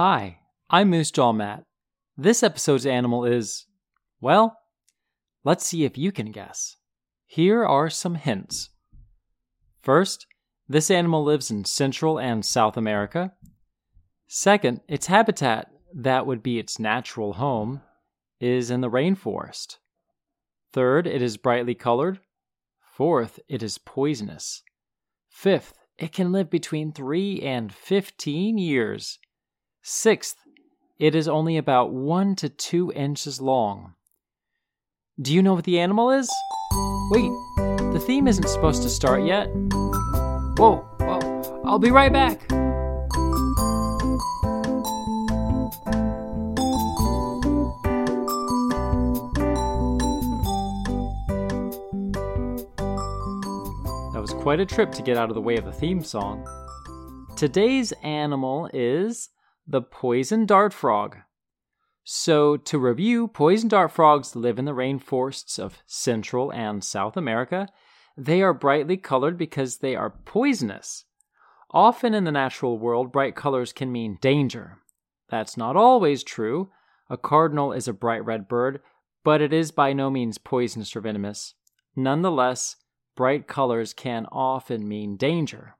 Hi, I'm Moose Jaw Matt. This episode's animal is, well, let's see if you can guess. Here are some hints. First, this animal lives in Central and South America. Second, its habitat, that would be its natural home, is in the rainforest. Third, it is brightly colored. Fourth, it is poisonous. Fifth, it can live between 3 and 15 years. Sixth, it is only about 1 to 2 inches long. Do you know what the animal is? Wait, the theme isn't supposed to start yet. Whoa, whoa, I'll be right back. That was quite a trip to get out of the way of the theme song. Today's animal is the poison dart frog. So, to review, poison dart frogs live in the rainforests of Central and South America. They are brightly colored because they are poisonous. Often in the natural world, bright colors can mean danger. That's not always true. A cardinal is a bright red bird, but it is by no means poisonous or venomous. Nonetheless, bright colors can often mean danger.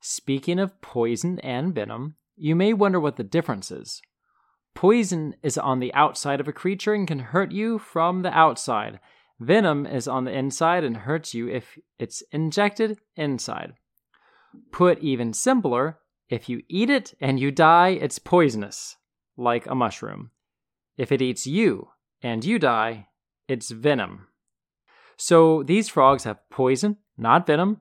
Speaking of poison and venom, you may wonder what the difference is. Poison is on the outside of a creature and can hurt you from the outside. Venom is on the inside and hurts you if it's injected inside. Put even simpler, if you eat it and you die, it's poisonous, like a mushroom. If it eats you and you die, it's venom. So these frogs have poison, not venom.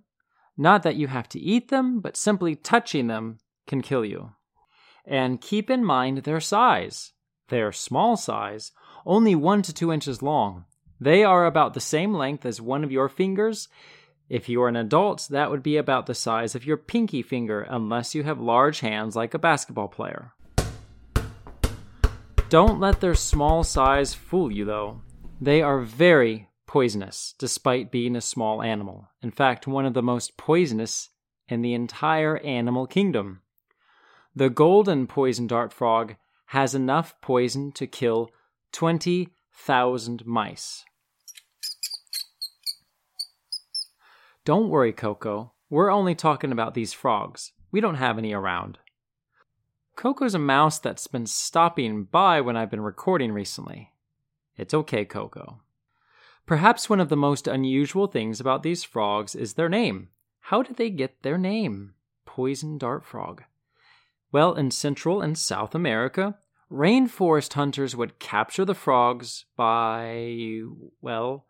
Not that you have to eat them, but simply touching them can kill you. And keep in mind their size. Their small size, only 1 to 2 inches long. They are about the same length as one of your fingers. If you are an adult, that would be about the size of your pinky finger, unless you have large hands like a basketball player. Don't let their small size fool you, though. They are very poisonous, despite being a small animal. In fact, one of the most poisonous in the entire animal kingdom. The golden poison dart frog has enough poison to kill 20,000 mice. Don't worry, Coco. We're only talking about these frogs. We don't have any around. Coco's a mouse that's been stopping by when I've been recording recently. It's okay, Coco. Perhaps one of the most unusual things about these frogs is their name. How did they get their name? Poison dart frog. Well, in Central and South America, rainforest hunters would capture the frogs by, well,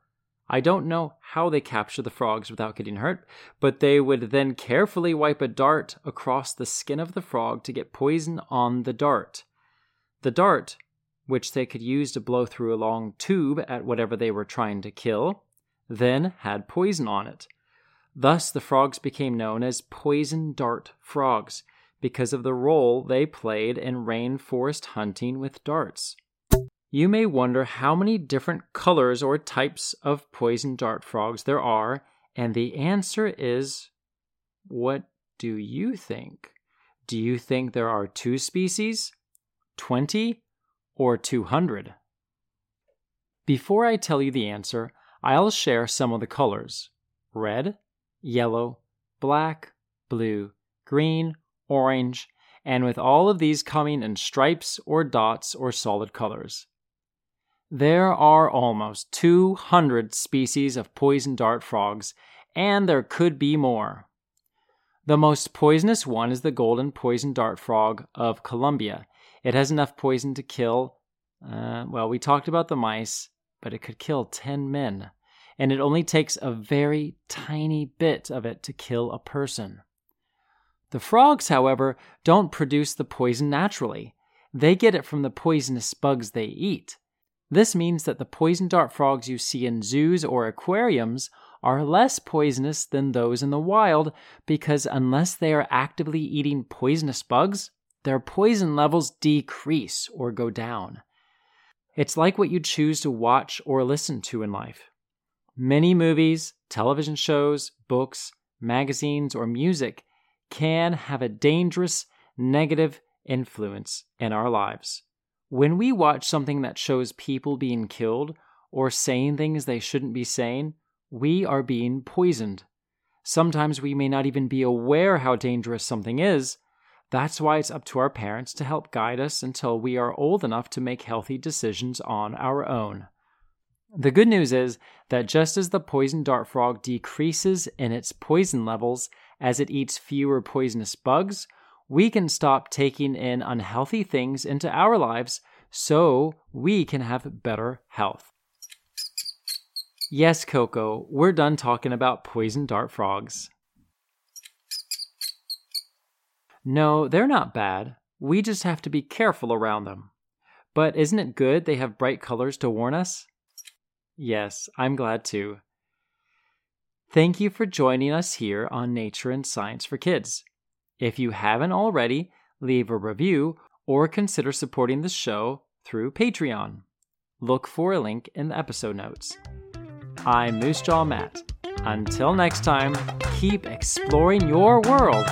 I don't know how they capture the frogs without getting hurt, but they would then carefully wipe a dart across the skin of the frog to get poison on the dart. The dart, which they could use to blow through a long tube at whatever they were trying to kill, then had poison on it. Thus, the frogs became known as poison dart frogs because of the role they played in rainforest hunting with darts. You may wonder how many different colors or types of poison dart frogs there are, and the answer is what do you think? Do you think there are two species, 20, or 200? Before I tell you the answer, I'll share some of the colors red, yellow, black, blue, green, orange, and with all of these coming in stripes or dots or solid colors. There are almost 200 species of poison dart frogs, and there could be more. The most poisonous one is the golden poison dart frog of Colombia. It has enough poison to kill, uh, well, we talked about the mice, but it could kill 10 men, and it only takes a very tiny bit of it to kill a person. The frogs, however, don't produce the poison naturally. They get it from the poisonous bugs they eat. This means that the poison dart frogs you see in zoos or aquariums are less poisonous than those in the wild because unless they are actively eating poisonous bugs, their poison levels decrease or go down. It's like what you choose to watch or listen to in life. Many movies, television shows, books, magazines, or music can have a dangerous, negative influence in our lives. When we watch something that shows people being killed or saying things they shouldn't be saying, we are being poisoned. Sometimes we may not even be aware how dangerous something is. That's why it's up to our parents to help guide us until we are old enough to make healthy decisions on our own. The good news is that just as the poison dart frog decreases in its poison levels as it eats fewer poisonous bugs, we can stop taking in unhealthy things into our lives so we can have better health. Yes, Coco, we're done talking about poison dart frogs. No, they're not bad. We just have to be careful around them. But isn't it good they have bright colors to warn us? Yes, I'm glad too. Thank you for joining us here on Nature and Science for Kids. If you haven't already, leave a review or consider supporting the show through Patreon. Look for a link in the episode notes. I'm Moose Jaw Matt. Until next time, keep exploring your world